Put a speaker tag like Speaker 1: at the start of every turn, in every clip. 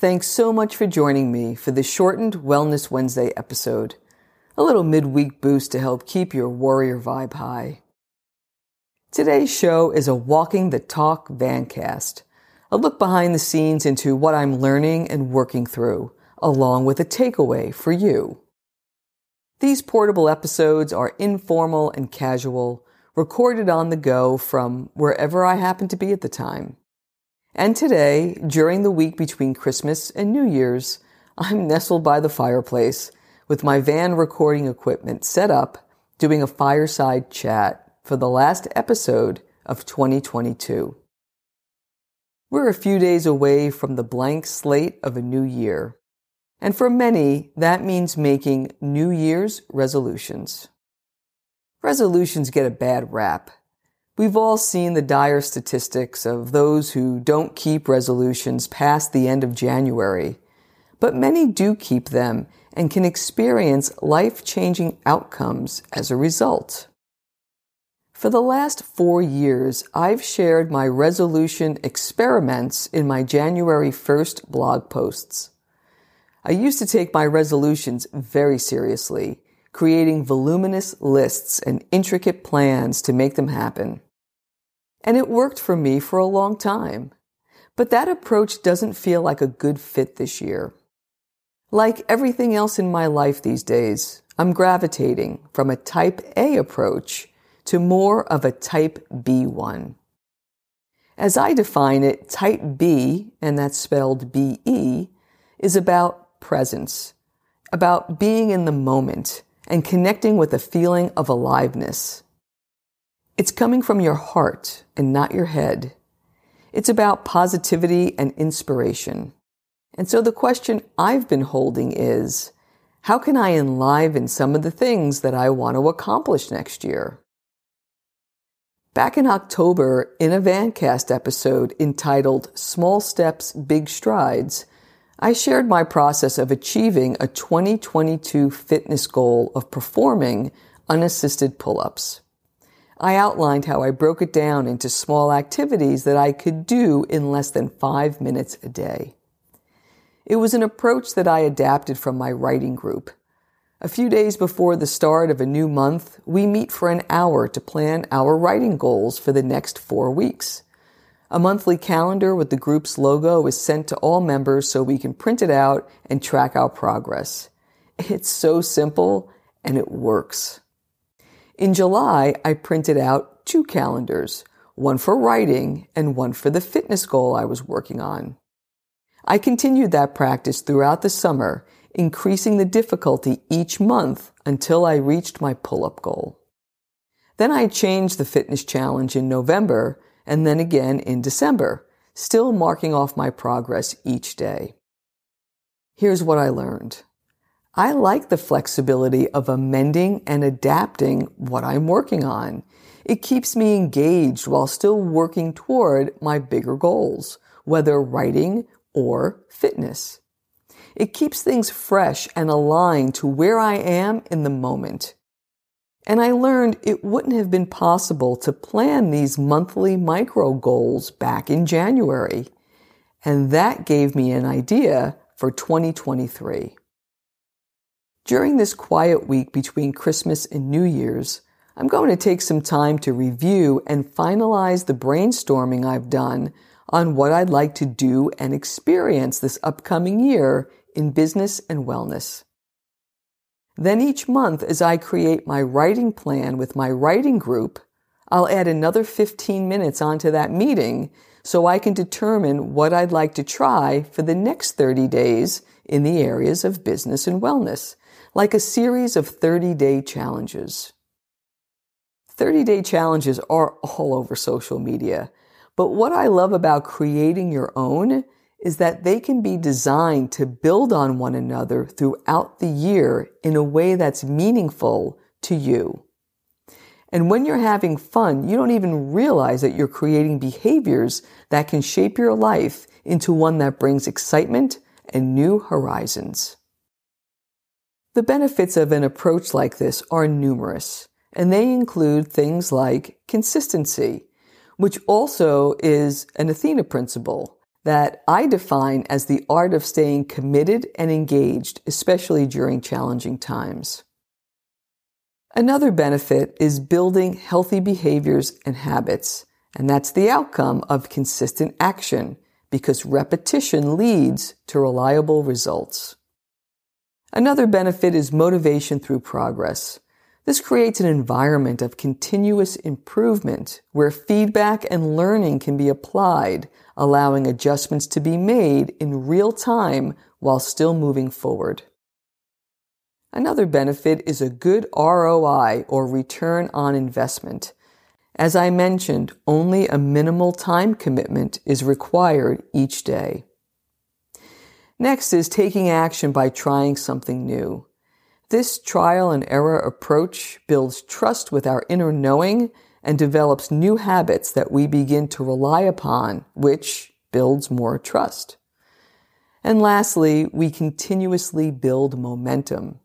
Speaker 1: Thanks so much for joining me for the shortened Wellness Wednesday episode. A little midweek boost to help keep your warrior vibe high. Today's show is a Walking the Talk Vancast, a look behind the scenes into what I'm learning and working through, along with a takeaway for you. These portable episodes are informal and casual, recorded on the go from wherever I happen to be at the time. And today, during the week between Christmas and New Year's, I'm nestled by the fireplace with my van recording equipment set up, doing a fireside chat for the last episode of 2022. We're a few days away from the blank slate of a new year. And for many, that means making New Year's resolutions. Resolutions get a bad rap We've all seen the dire statistics of those who don't keep resolutions past the end of January, but many do keep them and can experience life changing outcomes as a result. For the last four years, I've shared my resolution experiments in my January 1st blog posts. I used to take my resolutions very seriously, creating voluminous lists and intricate plans to make them happen. And it worked for me for a long time. But that approach doesn't feel like a good fit this year. Like everything else in my life these days, I'm gravitating from a type A approach to more of a type B one. As I define it, type B, and that's spelled B-E, is about presence, about being in the moment and connecting with a feeling of aliveness. It's coming from your heart and not your head. It's about positivity and inspiration. And so the question I've been holding is, how can I enliven some of the things that I want to accomplish next year? Back in October, in a Vancast episode entitled Small Steps, Big Strides, I shared my process of achieving a 2022 fitness goal of performing unassisted pull-ups. I outlined how I broke it down into small activities that I could do in less than five minutes a day. It was an approach that I adapted from my writing group. A few days before the start of a new month, we meet for an hour to plan our writing goals for the next four weeks. A monthly calendar with the group's logo is sent to all members so we can print it out and track our progress. It's so simple and it works. In July, I printed out two calendars, one for writing and one for the fitness goal I was working on. I continued that practice throughout the summer, increasing the difficulty each month until I reached my pull-up goal. Then I changed the fitness challenge in November and then again in December, still marking off my progress each day. Here's what I learned. I like the flexibility of amending and adapting what I'm working on. It keeps me engaged while still working toward my bigger goals, whether writing or fitness. It keeps things fresh and aligned to where I am in the moment. And I learned it wouldn't have been possible to plan these monthly micro goals back in January. And that gave me an idea for 2023. During this quiet week between Christmas and New Year's, I'm going to take some time to review and finalize the brainstorming I've done on what I'd like to do and experience this upcoming year in business and wellness. Then each month, as I create my writing plan with my writing group, I'll add another 15 minutes onto that meeting so I can determine what I'd like to try for the next 30 days in the areas of business and wellness like a series of 30 day challenges. 30 day challenges are all over social media, but what I love about creating your own is that they can be designed to build on one another throughout the year in a way that's meaningful to you. And when you're having fun, you don't even realize that you're creating behaviors that can shape your life into one that brings excitement and new horizons. The benefits of an approach like this are numerous, and they include things like consistency, which also is an Athena principle that I define as the art of staying committed and engaged, especially during challenging times. Another benefit is building healthy behaviors and habits, and that's the outcome of consistent action because repetition leads to reliable results. Another benefit is motivation through progress. This creates an environment of continuous improvement where feedback and learning can be applied, allowing adjustments to be made in real time while still moving forward. Another benefit is a good ROI or return on investment. As I mentioned, only a minimal time commitment is required each day. Next is taking action by trying something new. This trial and error approach builds trust with our inner knowing and develops new habits that we begin to rely upon, which builds more trust. And lastly, we continuously build momentum.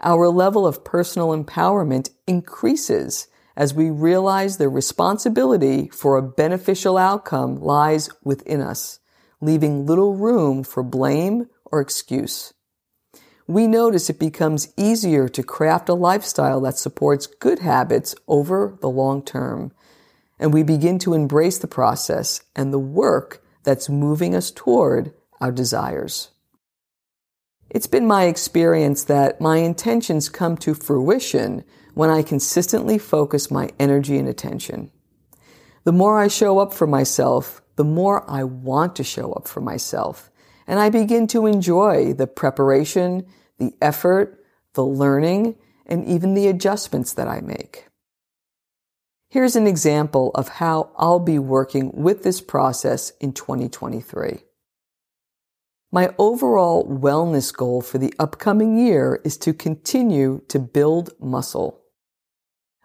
Speaker 1: Our level of personal empowerment increases as we realize the responsibility for a beneficial outcome lies within us, leaving little room for blame or excuse we notice it becomes easier to craft a lifestyle that supports good habits over the long term. And we begin to embrace the process and the work that's moving us toward our desires. It's been my experience that my intentions come to fruition when I consistently focus my energy and attention. The more I show up for myself, the more I want to show up for myself. And I begin to enjoy the preparation, the effort, the learning, and even the adjustments that I make. Here's an example of how I'll be working with this process in 2023. My overall wellness goal for the upcoming year is to continue to build muscle.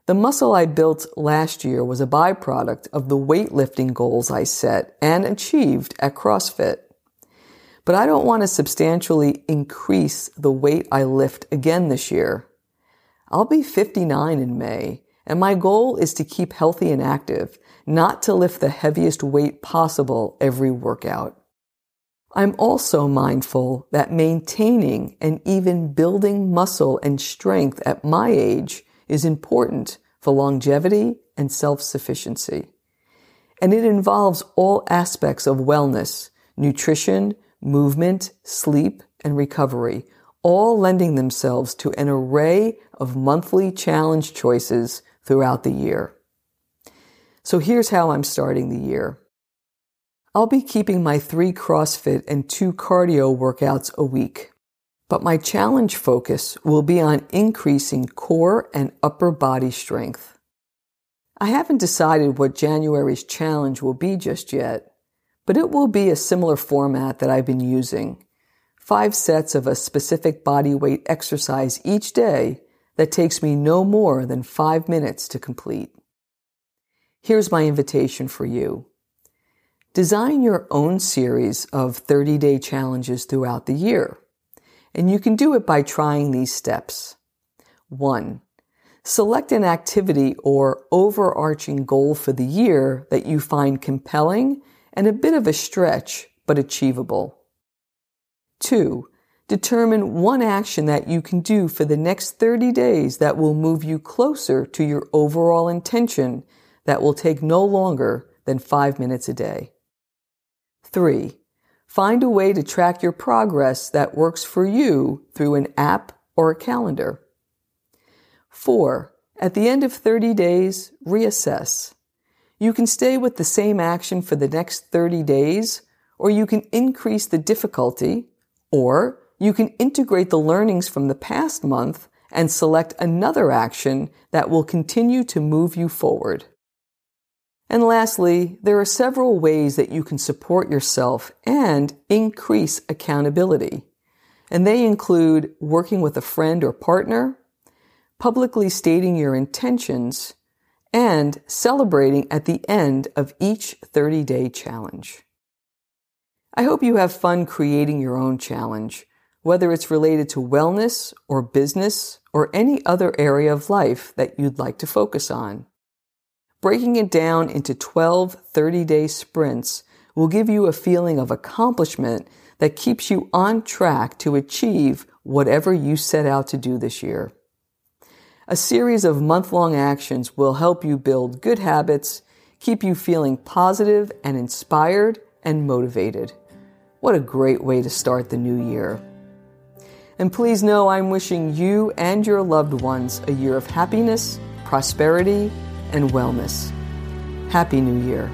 Speaker 1: The muscle I built last year was a byproduct of the weightlifting goals I set and achieved at CrossFit. But I don't want to substantially increase the weight I lift again this year. I'll be 59 in May, and my goal is to keep healthy and active, not to lift the heaviest weight possible every workout. I'm also mindful that maintaining and even building muscle and strength at my age is important for longevity and self-sufficiency. And it involves all aspects of wellness, nutrition, movement, sleep, and recovery, all lending themselves to an array of monthly challenge choices throughout the year. So here's how I'm starting the year. I'll be keeping my three CrossFit and two cardio workouts a week, but my challenge focus will be on increasing core and upper body strength. I haven't decided what January's challenge will be just yet, but it will be a similar format that I've been using. Five sets of a specific body weight exercise each day that takes me no more than five minutes to complete. Here's my invitation for you. Design your own series of 30 day challenges throughout the year. And you can do it by trying these steps. One, select an activity or overarching goal for the year that you find compelling and a bit of a stretch, but achievable. Two, determine one action that you can do for the next 30 days that will move you closer to your overall intention that will take no longer than five minutes a day. Three, find a way to track your progress that works for you through an app or a calendar. Four, at the end of 30 days, reassess. You can stay with the same action for the next 30 days, or you can increase the difficulty, or you can integrate the learnings from the past month and select another action that will continue to move you forward. And lastly, there are several ways that you can support yourself and increase accountability. And they include working with a friend or partner, publicly stating your intentions, and celebrating at the end of each 30 day challenge. I hope you have fun creating your own challenge, whether it's related to wellness or business or any other area of life that you'd like to focus on. Breaking it down into 12 30 day sprints will give you a feeling of accomplishment that keeps you on track to achieve whatever you set out to do this year. A series of month long actions will help you build good habits, keep you feeling positive and inspired and motivated. What a great way to start the new year. And please know I'm wishing you and your loved ones a year of happiness, prosperity, and wellness. Happy New Year.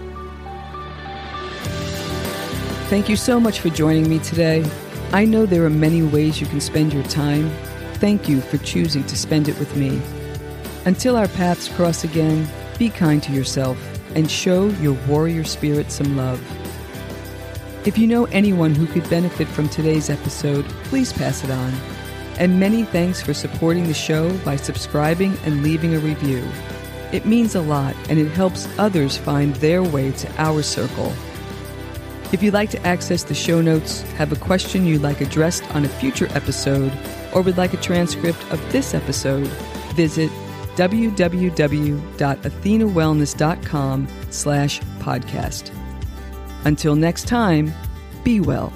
Speaker 1: Thank you so much for joining me today. I know there are many ways you can spend your time. Thank you for choosing to spend it with me. Until our paths cross again, be kind to yourself and show your warrior spirit some love. If you know anyone who could benefit from today's episode, please pass it on. And many thanks for supporting the show by subscribing and leaving a review. It means a lot and it helps others find their way to our circle. If you'd like to access the show notes, have a question you'd like addressed on a future episode, or would like a transcript of this episode, visit www.athenawellness.com slash podcast. Until next time, be well.